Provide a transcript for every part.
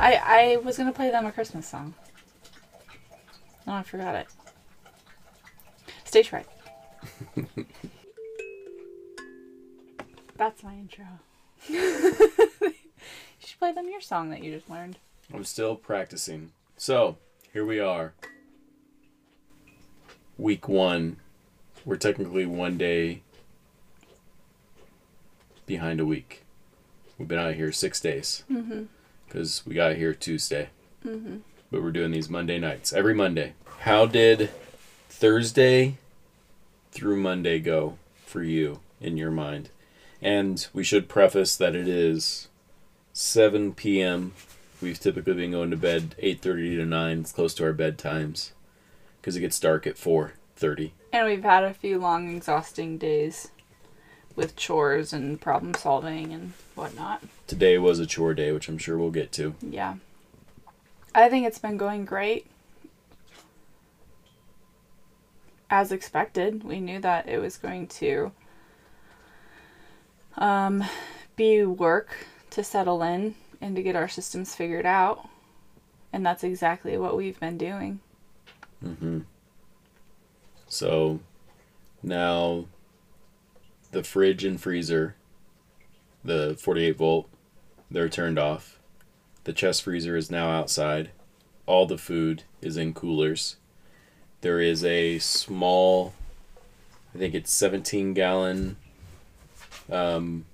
I I was gonna play them a Christmas song. Oh, I forgot it. Stage fright. That's my intro. you should play them your song that you just learned. I'm still practicing. So, here we are. Week one. We're technically one day behind a week. We've been out here six days. Mm-hmm. Because we got here Tuesday. Mm-hmm. But we're doing these Monday nights, every Monday. How did Thursday through Monday go for you in your mind? And we should preface that it is 7 p.m. We've typically been going to bed 8:30 to 9. It's close to our bedtimes because it gets dark at 4:30. And we've had a few long, exhausting days with chores and problem solving and whatnot. Today was a chore day, which I'm sure we'll get to. Yeah. I think it's been going great. As expected, we knew that it was going to um, be work to settle in and to get our systems figured out. And that's exactly what we've been doing. Mm-hmm. So now the fridge and freezer, the 48 volt, they're turned off. The chest freezer is now outside. All the food is in coolers. There is a small, I think it's 17 gallon um,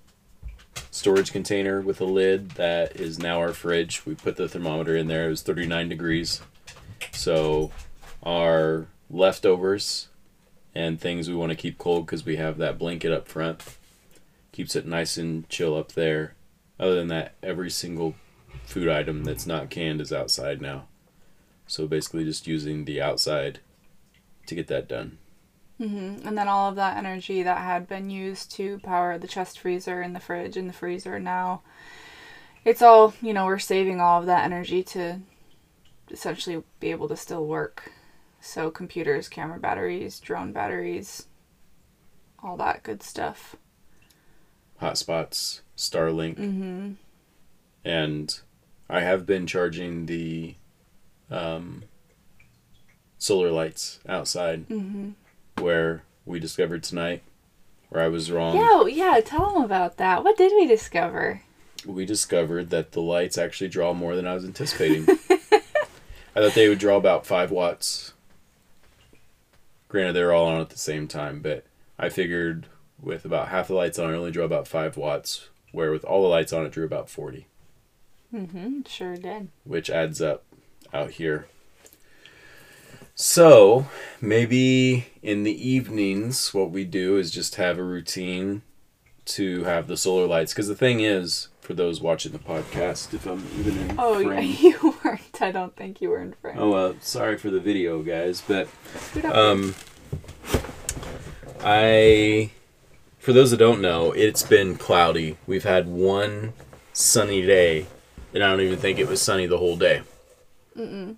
storage container with a lid that is now our fridge. We put the thermometer in there. It was 39 degrees. So our leftovers and things we want to keep cold because we have that blanket up front keeps it nice and chill up there. Other than that, every single food item that's not canned is outside now. So basically, just using the outside to get that done. hmm And then all of that energy that had been used to power the chest freezer and the fridge and the freezer now, it's all, you know, we're saving all of that energy to essentially be able to still work. So, computers, camera batteries, drone batteries, all that good stuff. Hotspots, Starlink, hmm and I have been charging the um, solar lights outside hmm where we discovered tonight where I was wrong. Yeah, yeah, tell them about that. What did we discover? we discovered that the lights actually draw more than I was anticipating. I thought they would draw about five watts. Granted, they're all on at the same time, but I figured with about half the lights on, it only drew about five watts, where with all the lights on, it drew about 40, Mm-hmm, Sure did. which adds up out here. So, maybe in the evenings, what we do is just have a routine to have the solar lights. Because the thing is, for those watching the podcast, if I'm even in Oh, yeah, frame, you I don't think you were in frame. Oh well, sorry for the video, guys, but um, I, for those that don't know, it's been cloudy. We've had one sunny day, and I don't even think it was sunny the whole day. Mm-mm.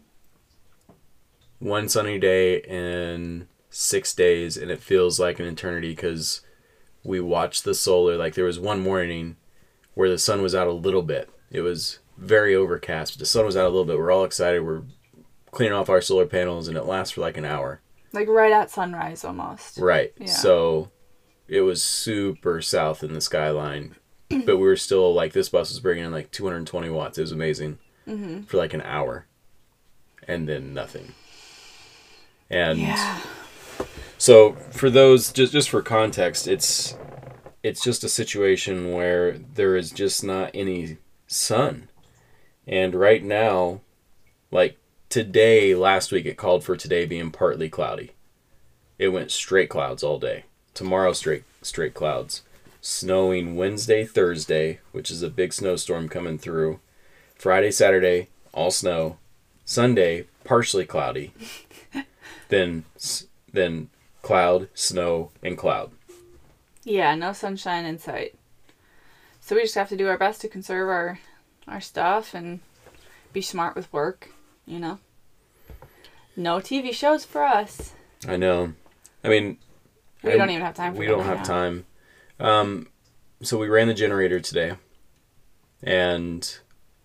One sunny day in six days, and it feels like an eternity because we watched the solar. Like there was one morning where the sun was out a little bit. It was very overcast, but the sun was out a little bit. We're all excited. We're cleaning off our solar panels, and it lasts for like an hour. Like right at sunrise almost. Right. Yeah. So it was super south in the skyline, but we were still like this bus was bringing in like 220 watts. It was amazing Mm-hmm. for like an hour, and then nothing. And Yeah. so for those just just for context, it's it's just a situation where there is just not any sun. And right now, like today, last week it called for today being partly cloudy. It went straight clouds all day. Tomorrow straight straight clouds. Snowing Wednesday, Thursday, which is a big snowstorm coming through. Friday, Saturday, all snow. Sunday, partially cloudy. then s- then cloud, snow, and cloud. Yeah, no sunshine in sight. So we just have to do our best to conserve our our stuff and be smart with work, you know. No TV shows for us. I know. I mean, We I- don't even have time for we don't have now. time. Um, so we ran the generator today, and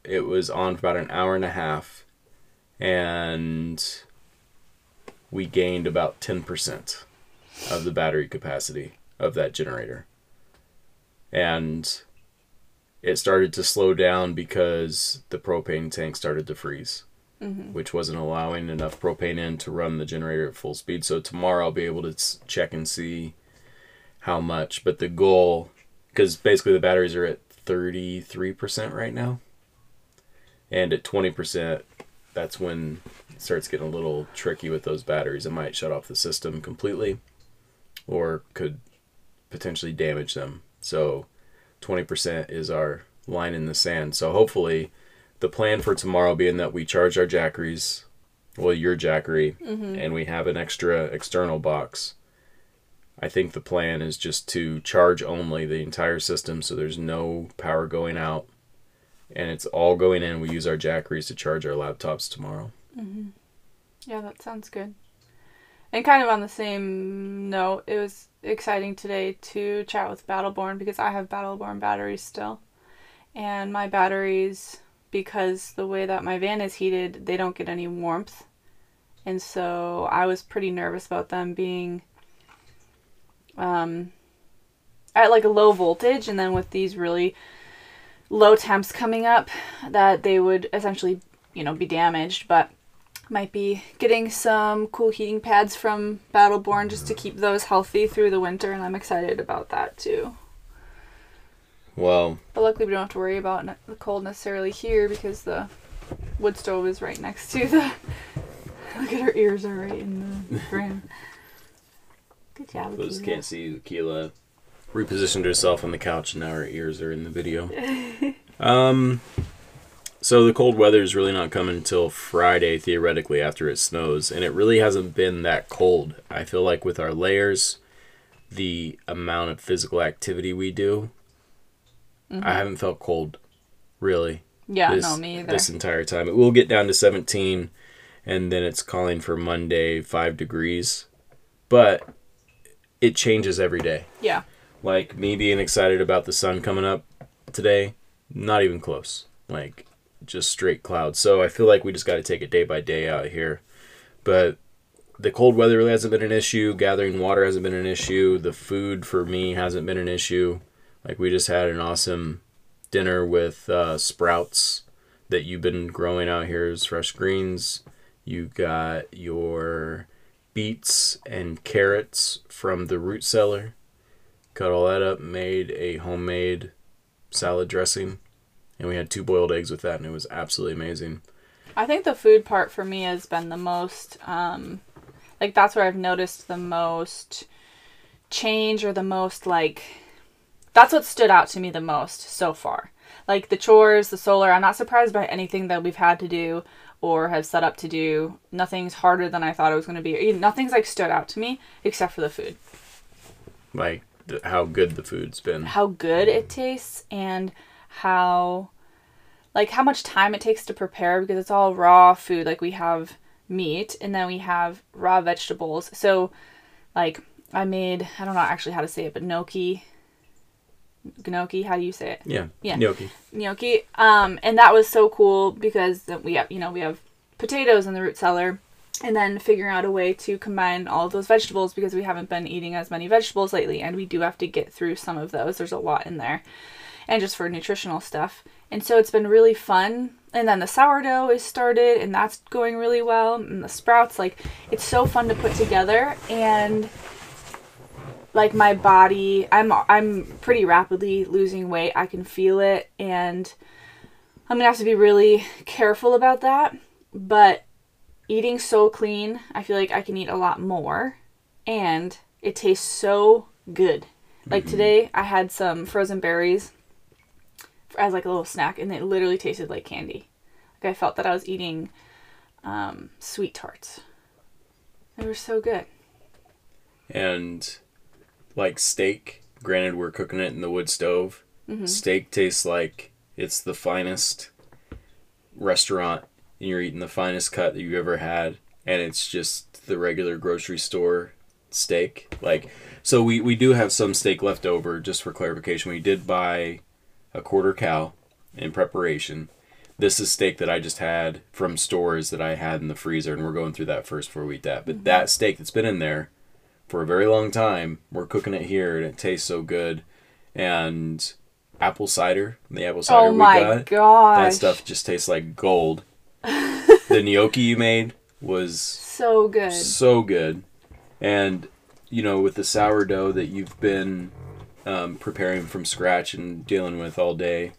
it was on for about an hour and a half, and we gained about 10% of the battery capacity of that generator. And it started to slow down because the propane tank started to freeze, Mm-hmm. which wasn't allowing enough propane in to run the generator at full speed. So tomorrow I'll be able to check and see how much. But the goal, because basically the batteries are at 33% right now. And at 20%, that's when it starts getting a little tricky with those batteries. It might shut off the system completely or could potentially damage them. So 20% is our line in the sand. So hopefully, the plan for tomorrow being that we charge our jackeries, well, your jackery, mm-hmm. and we have an extra external box. I think the plan is just to charge only the entire system so there's no power going out and it's all going in. We use our jackeries to charge our laptops tomorrow. Mm-hmm. Yeah, that sounds good. And kind of on the same note, it was exciting today to chat with Battleborn because I have Battleborn batteries still. And my batteries, because the way that my van is heated, they don't get any warmth. And so I was pretty nervous about them being um, at like a low voltage and then with these really low temps coming up that they would essentially, you know, be damaged, but might be getting some cool heating pads from Battleborn just to keep those healthy through the winter, and I'm excited about that too. Well, But luckily, we don't have to worry about the cold necessarily here because the wood stove is right next to the. Look at her ears are right in the ground. Good job. those Akiva. can't see Keela repositioned herself on the couch and now her ears are in the video. um, so the cold weather is really not coming until Friday, theoretically, after it snows, and it really hasn't been that cold. I feel like with our layers, the amount of physical activity we do, I mm-hmm. haven't felt cold, really. Yeah, this, no, me either. This entire time, it will get down to 17, and then it's calling for Monday five degrees, but it changes every day. Yeah. Like me being excited about the sun coming up today, not even close. Like just straight clouds. So I feel like we just got to take it day by day out here. But the cold weather really hasn't been an issue. Gathering water hasn't been an issue. The food for me hasn't been an issue. Like we just had an awesome dinner with uh, sprouts that you've been growing out here as fresh greens. You got your beets and carrots from the root cellar cut all that up, made a homemade salad dressing, and we had two boiled eggs with that, and it was absolutely amazing. I think the food part for me has been the most, um, like that's where I've noticed the most change or the most like, that's what stood out to me the most so far. Like the chores, the solar, I'm not surprised by anything that we've had to do or have set up to do. Nothing's harder than I thought it was going to be. Nothing's like stood out to me except for the food. Like how good the food's been. how good it tastes and how like how much time it takes to prepare because it's all raw food. Like we have meat and then we have raw vegetables. So like i made i don't know actually how to say it but gnocchi. Gnocchi? How do you say it? Yeah, Yeah. gnocchi. gnocchi. Um and that was so cool because we have you know we have potatoes in the root cellar and then figuring out a way to combine all of those vegetables because we haven't been eating as many vegetables lately and we do have to get through some of those. There's a lot in there and just for nutritional stuff. And so it's been really fun. And then the sourdough is started and that's going really well. And the sprouts like it's so fun to put together. And like my body i'm i'm pretty rapidly losing weight. I can feel it. And i'm gonna have to be really careful about that. But eating so clean i feel like i can eat a lot more. And it tastes so good. Like mm-hmm. today i had some frozen berries as like a little snack and it literally tasted like candy like i felt that i was eating um, SweeTarts they were so good And like steak, granted we're cooking it in the wood stove. Steak tastes like it's the finest restaurant and you're eating the finest cut that you've ever had and it's just the regular grocery store steak. Like so we, we do have some steak left over just for clarification. We did buy a quarter cow in preparation. this is steak that I just had from stores that I had in the freezer, and we're going through that first before we eat that. But Mm-hmm. that steak that's been in there for a very long time, we're cooking it here, and it tastes so good. And apple cider, the apple cider Oh we got, gosh. that stuff just tastes like gold. the gnocchi you made was So good. so good. And you know, with the sourdough that you've been um, preparing from scratch and dealing with all day,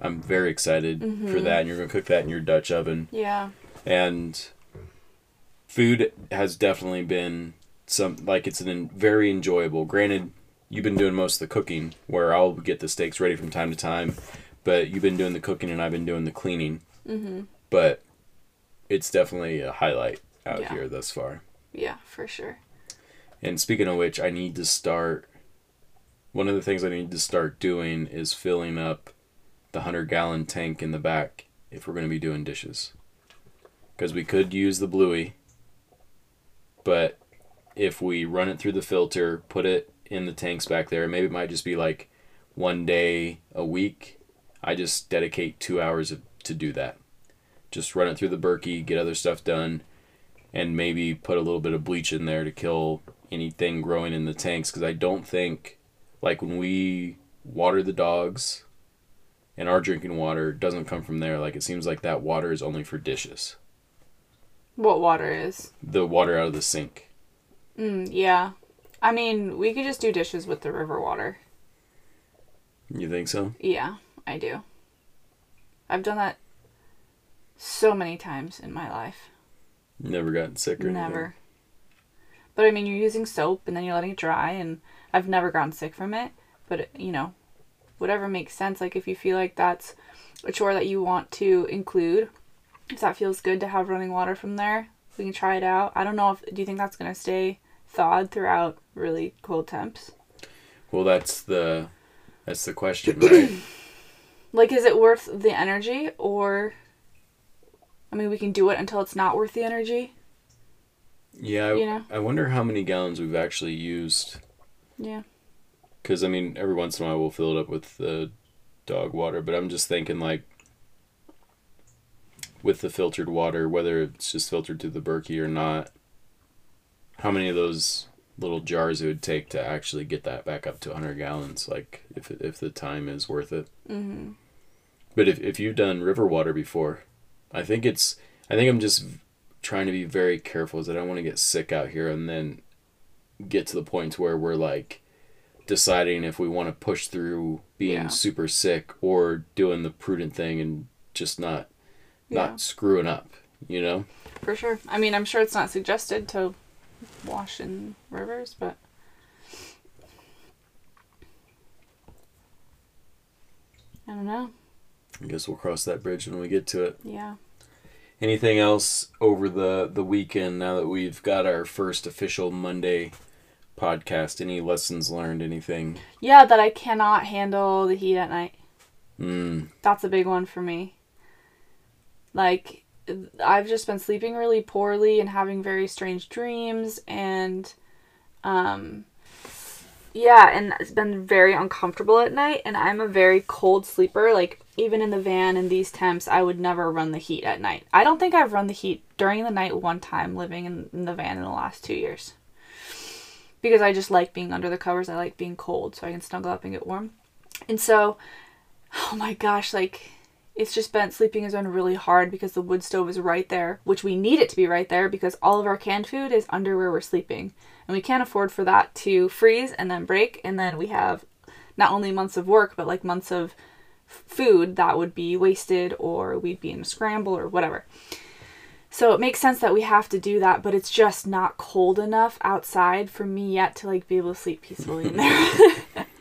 I'm very excited for that. And you're gonna cook that in your Dutch oven. Yeah. And food has definitely been some like it's an very enjoyable. Granted, you've been doing most of the cooking, where I'll get the steaks ready from time to time, but you've been doing the cooking and I've been doing the cleaning. Mm-hmm. But it's definitely a highlight out Yeah. here thus far. Yeah, for sure. And speaking of which, I need to start. One of the things I need to start doing is filling up the 100 gallon tank in the back if we're going to be doing dishes. Because we could use the Bluey, but if we run it through the filter, put it in the tanks back there, maybe it might just be like one day a week. I just dedicate two hours of, to do that. Just run it through the Berkey, get other stuff done, and maybe put a little bit of bleach in there to kill anything growing in the tanks because I don't think like when we water the dogs and our drinking water doesn't come from there like it seems like that water is only for dishes What water is? the water out of the sink Mm, yeah. I mean, we could just do dishes with the river water. you think so Yeah, I do. I've done that so many times in my life. never gotten sick or anything? Never. But I mean, you're using soap and then you're letting it dry, and I've never gotten sick from it. But you know, whatever makes sense. Like if you feel like that's a chore that you want to include, if that feels good to have running water from there, we can try it out. I don't know if do you think that's gonna stay thawed throughout really cold temps? well that's the that's the question right Like, is it worth the energy, or I mean, we can do it until it's not worth the energy. yeah I, You know? I wonder how many gallons we've actually used Yeah. because i mean every once in a while we'll fill it up with the dog water but i'm just thinking like with the filtered water whether it's just filtered through the berkey or not how many of those little jars it would take to actually get that back up to 100 gallons like if, if the time is worth it Mm-hmm. but if, if you've done river water before i think it's i think i'm just trying to be very careful is that i don't want to get sick out here and then get to the point where we're like deciding if we want to push through being Yeah. super sick or doing the prudent thing and just not not Yeah. screwing up you know For sure. I mean, I'm sure it's not suggested to wash in rivers, but I don't know. i guess we'll cross that bridge when we get to it Yeah. anything else over the the weekend now that we've got our first official monday podcast any lessons learned anything Yeah, that I cannot handle the heat at night. mm, That's a big one for me. Like, I've just been sleeping really poorly and having very strange dreams, and, um, yeah, and it's been very uncomfortable at night. And I'm a very cold sleeper. Like, even in the van in these temps, I would never run the heat at night. I don't think I've run the heat during the night one time living in, in the van in the last two years. Because I just like being under the covers. I like being cold, so I can snuggle up and get warm. And so, oh my gosh, like it's just been sleeping has been really hard because the wood stove is right there, which we need it to be right there because all of our canned food is under where we're sleeping. And we can't afford for that to freeze and then break and then we have not only months of work but like months of food that would be wasted or we'd be in a scramble or whatever. So it makes sense that we have to do that, but it's just not cold enough outside for me yet to like be able to sleep peacefully in there.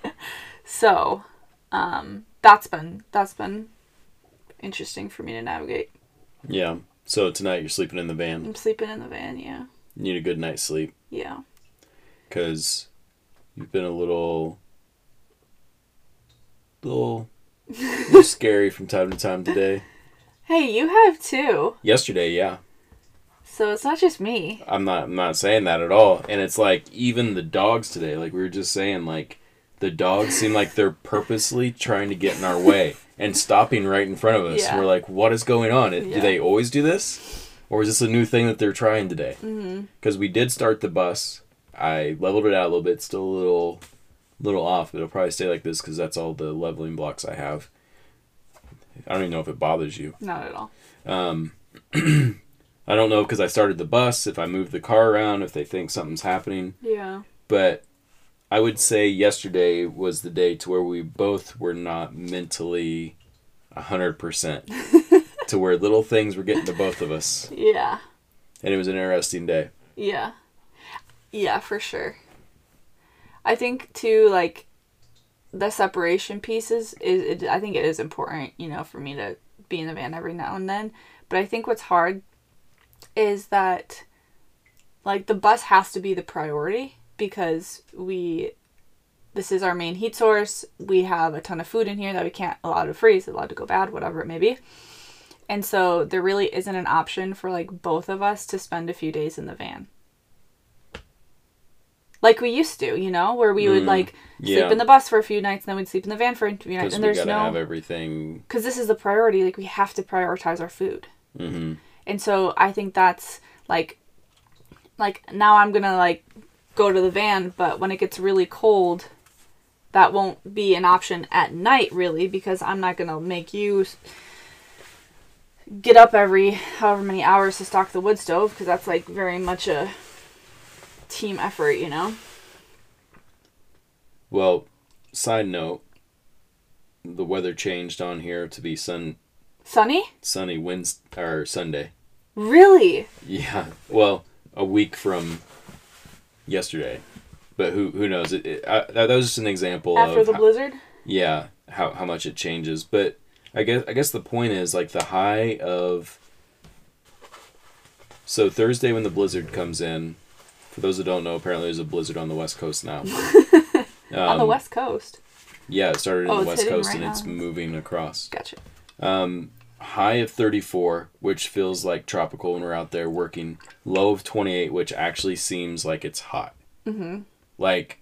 so, um that's been that's been interesting for me to navigate. yeah so tonight you're sleeping in the van I'm sleeping in the van, yeah. you need a good night's sleep Yeah. because you've been a little little, little scary from time to time today Hey, you have too. yesterday yeah So it's not just me. i'm not i'm not saying that at all and it's like even the dogs today like we were just saying like the dogs seem like they're purposely trying to get in our way and stopping right in front of us. Yeah. We're like, what is going on? Do they always do this? Or is this a new thing that they're trying today? Mm-hmm. Because we did start the bus. I leveled it out a little bit, still a little, little off, but it'll probably stay like this because that's all the leveling blocks I have. I don't even know if it bothers you. Not at all. Um, I don't know because I started the bus, if I move the car around, if they think something's happening. Yeah. But I would say yesterday was the day to where we both were not mentally 100% to where little things were getting to both of us. Yeah. And it was an interesting day. Yeah. Yeah, for sure. I think too like the separation pieces is it, I think it is important, you know, for me to be in the van every now and then. But I think what's hard is that like the bus has to be the priority because we this is our main heat source. We have a ton of food in here that we can't allow to freeze, allow to go bad, whatever it may be. And so there really isn't an option for like both of us to spend a few days in the van. Like we used to, you know, where we would Mm, like yeah. sleep in the bus for a few nights and then we'd sleep in the van for a few nights. And there's no have everything. because this is the priority. Like we have to prioritize our food. hmm And so I think that's like like now I'm going to like go to the van, but when it gets really cold, that won't be an option at night really because I'm not going to make you get up every however many hours to stock the wood stove because that's like very much a team effort, you know. Well, side note, the weather changed on here to be sun Sunny? sunny Wednesday or Sunday. Really? Yeah. Well, a week from yesterday. But who who knows? It, it I, that, that was just an example After the how- blizzard? yeah how how much it changes. But I guess I guess the point is like the high of so Thursday when the blizzard comes in. For those that don't know, apparently there's a blizzard on the west coast now. On the Um, west coast. Yeah, it started in Oh, the west coast right and now. it's moving across. Gotcha. Um, high of 34, which feels like tropical when we're out there working. Low of 28, which actually seems like it's hot. Mm-hmm. Like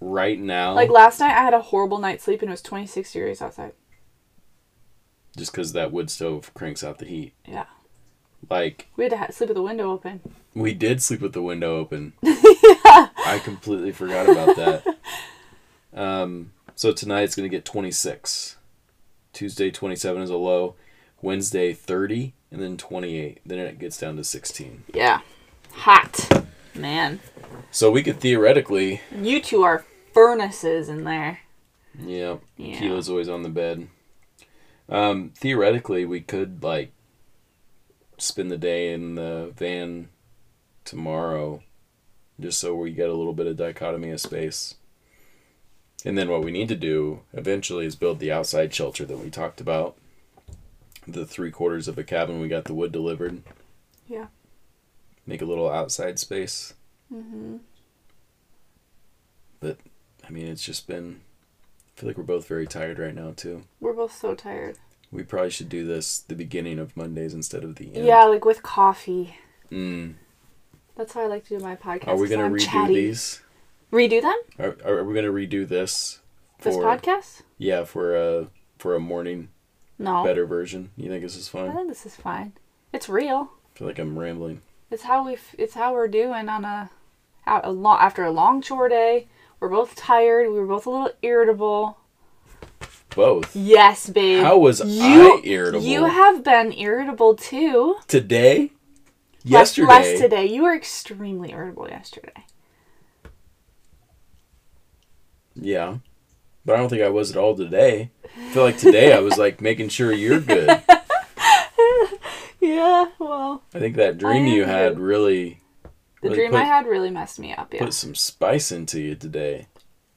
right now, Like last night, I had a horrible night's sleep and it was 26 degrees outside. just because that wood stove cranks out the heat. Yeah. Like We had to ha- sleep with the window open. we did sleep with the window open. yeah. I completely forgot about that. Um, so tonight it's gonna get 26. Tuesday 27 is a low. Wednesday 30, and then 28. Then it gets down to 16. Yeah. Hot. Man. So we could theoretically You two are furnaces in there. Yeah, Yeah. Keela's always on the bed. Um, theoretically, we could like spend the day in the van tomorrow, just so we get a little bit of dichotomy of space. And then what we need to do eventually is build the outside shelter that we talked about. The three quarters of a cabin we got the wood delivered. Yeah. Make a little outside space. Mm-hmm. But I mean, it's just been. I feel like we're both very tired right now too. We're both so tired. We probably should do this the beginning of Mondays instead of the end. Yeah, like with coffee. Mm. That's how I like to do my podcast. Are we gonna redo chatty. these? Redo them? Are, are we gonna redo this? This podcast? Yeah, for a for a morning No. better version. You think this is fine? I think this is fine. It's real. I feel like I'm rambling. It's how we. It's how we're doing on a, out a long after a long chore day. We're both tired. We were both a little irritable. Both. Yes, babe. How was you, I irritable? You have been irritable too. Today? Less- Yesterday? Less today. You were extremely irritable yesterday. Yeah. But I don't think I was at all today. I feel like today I was like making sure you're good. Yeah, well, I think that dream you had really the Really dream put- I had really messed me up. Yeah. put some spice into you today.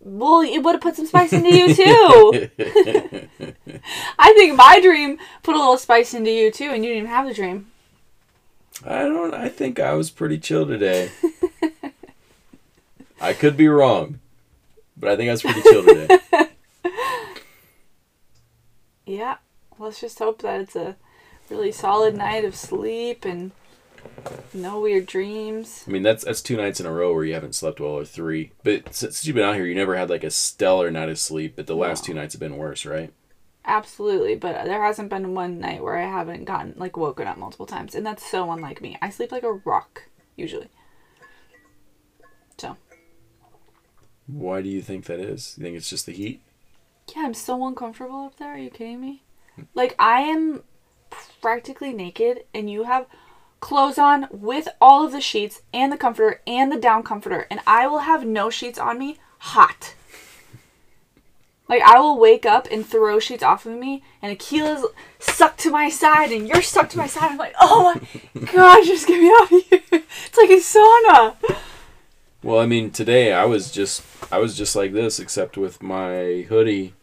Well, it would have put some spice into you too. I think my dream put a little spice into you too, and you didn't even have the dream. I don't. I think I was pretty chill today. I could be wrong, but I think I was pretty chill today. Yeah. Let's just hope that it's a really solid night of sleep and no weird dreams. I mean, that's that's two nights in a row where you haven't slept well, or three. But since you've been out here, you never had like a stellar night of sleep. But the last two nights have been worse, right? Absolutely, but there hasn't been one night where I haven't gotten like woken up multiple times, and that's so unlike me. I sleep like a rock usually. So Why do you think that is? You think it's just the heat? yeah, I'm so uncomfortable up there. Are you kidding me? Like I am practically naked, and you have clothes on with all of the sheets and the comforter and the down comforter, and I will have no sheets on me, hot. Like I will wake up and throw sheets off of me, and Akila's stuck to my side, and you're stuck to my side. I'm like, oh my god, just get me out of here! It's like a sauna. Well, I mean, today I was just I was just like this, except with my hoodie,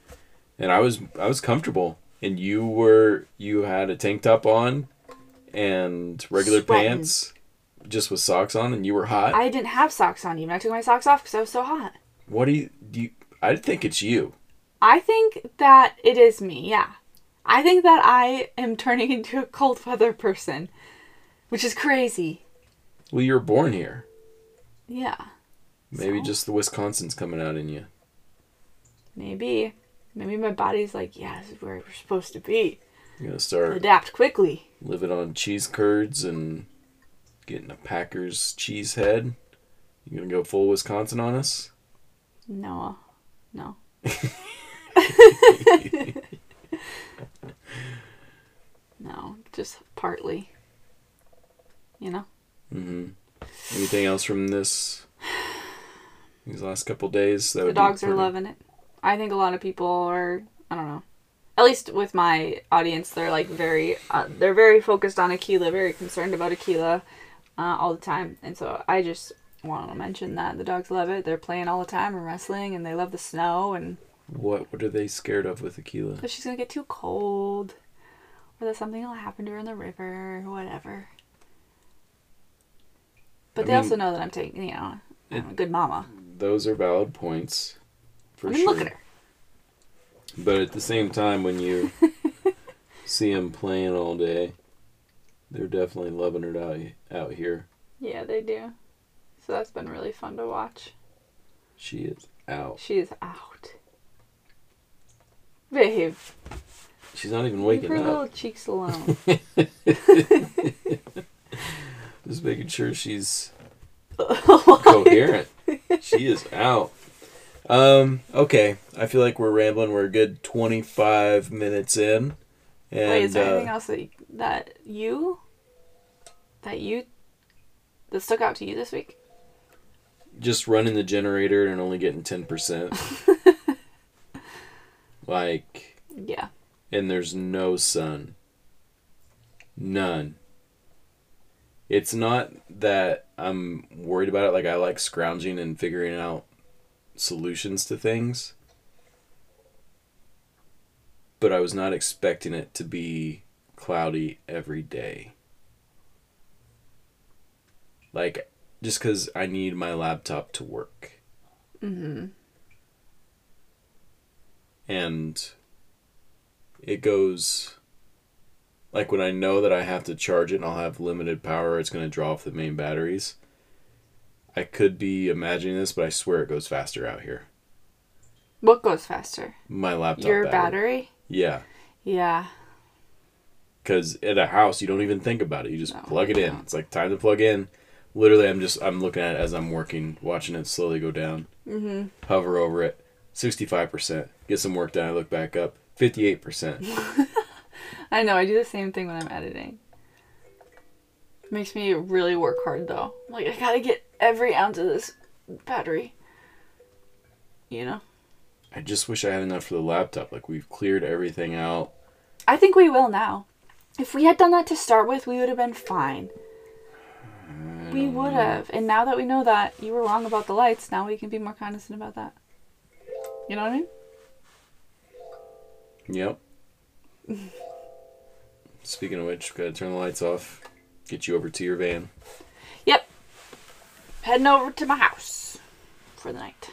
and I was I was comfortable. And you were you had a tank top on, and regular Sweating. pants, just with socks on, and you were hot. I didn't have socks on even. I took my socks off because I was so hot. what do you do? You, I think it's you. I think that it is me, yeah. I think that I am turning into a cold weather person, which is crazy. Well, you were born here. Yeah, Maybe So? just the Wisconsin's coming out in you. maybe. Maybe my body's like, yeah, this is where we're supposed to be. You're gonna start Adapt quickly. living on cheese curds and getting a Packers cheese head. You gonna go full Wisconsin on us? No, no. no, just partly. You know? Mm-hmm. Anything else from this? These last couple days that The dogs are loving it. I think a lot of people are. I don't know. At least with my audience, they're like very. Uh, they're very focused on Aquila, very concerned about Aquila, uh, all the time. And so I just want to mention that the dogs love it. They're playing all the time and wrestling, and they love the snow, and What What are they scared of with Aquila? that she's gonna get too cold, or that something will happen to her in the river, or whatever. But I they mean- also know that I'm taking, you know, I'm a good mama. Those are valid points, for I mean, sure. look at her. But at the same time, when you see them playing all day, they're definitely loving it out out here. Yeah, they do. So that's been really fun to watch. She is out. She is out. Babe, She's not even leave waking her up. little cheeks alone. Just making sure she's coherent. she is out. Um, okay. I feel like we're rambling. We're a good 25 minutes in. And Wait, is there uh, anything else that you, that you that you that stuck out to you this week? just running the generator and only getting 10%. like, Yeah. and there's no sun. None. It's not that I'm worried about it. Like, I like scrounging and figuring out solutions to things. But I was not expecting it to be cloudy every day. Like, just because I need my laptop to work. Mm-hmm. and it goes like when I know that I have to charge it and I'll have limited power, it's going to draw off the main batteries. I could be imagining this, but I swear it goes faster out here. What goes faster? My laptop Your battery. battery? Yeah, Yeah. because at a house you don't even think about it. You just No, plug it in. It's like time to plug in. Literally, I'm just I'm looking at it as I'm working, watching it slowly go down. Mm-hmm. Hover over it, sixty five percent. Get some work done. I look back up, fifty eight percent. I know. I do the same thing when I'm editing. Makes me really work hard though. Like I gotta get every ounce of this battery. You know. I just wish I had enough for the laptop. Like we've cleared everything out. I think we will now. If we had done that to start with, we would have been fine. We would have. And now that we know that you were wrong about the lights, now we can be more cognizant about that. You know what I mean? Yep. Speaking of which, gotta turn the lights off. Get you over to your van. Heading over to my house for the night.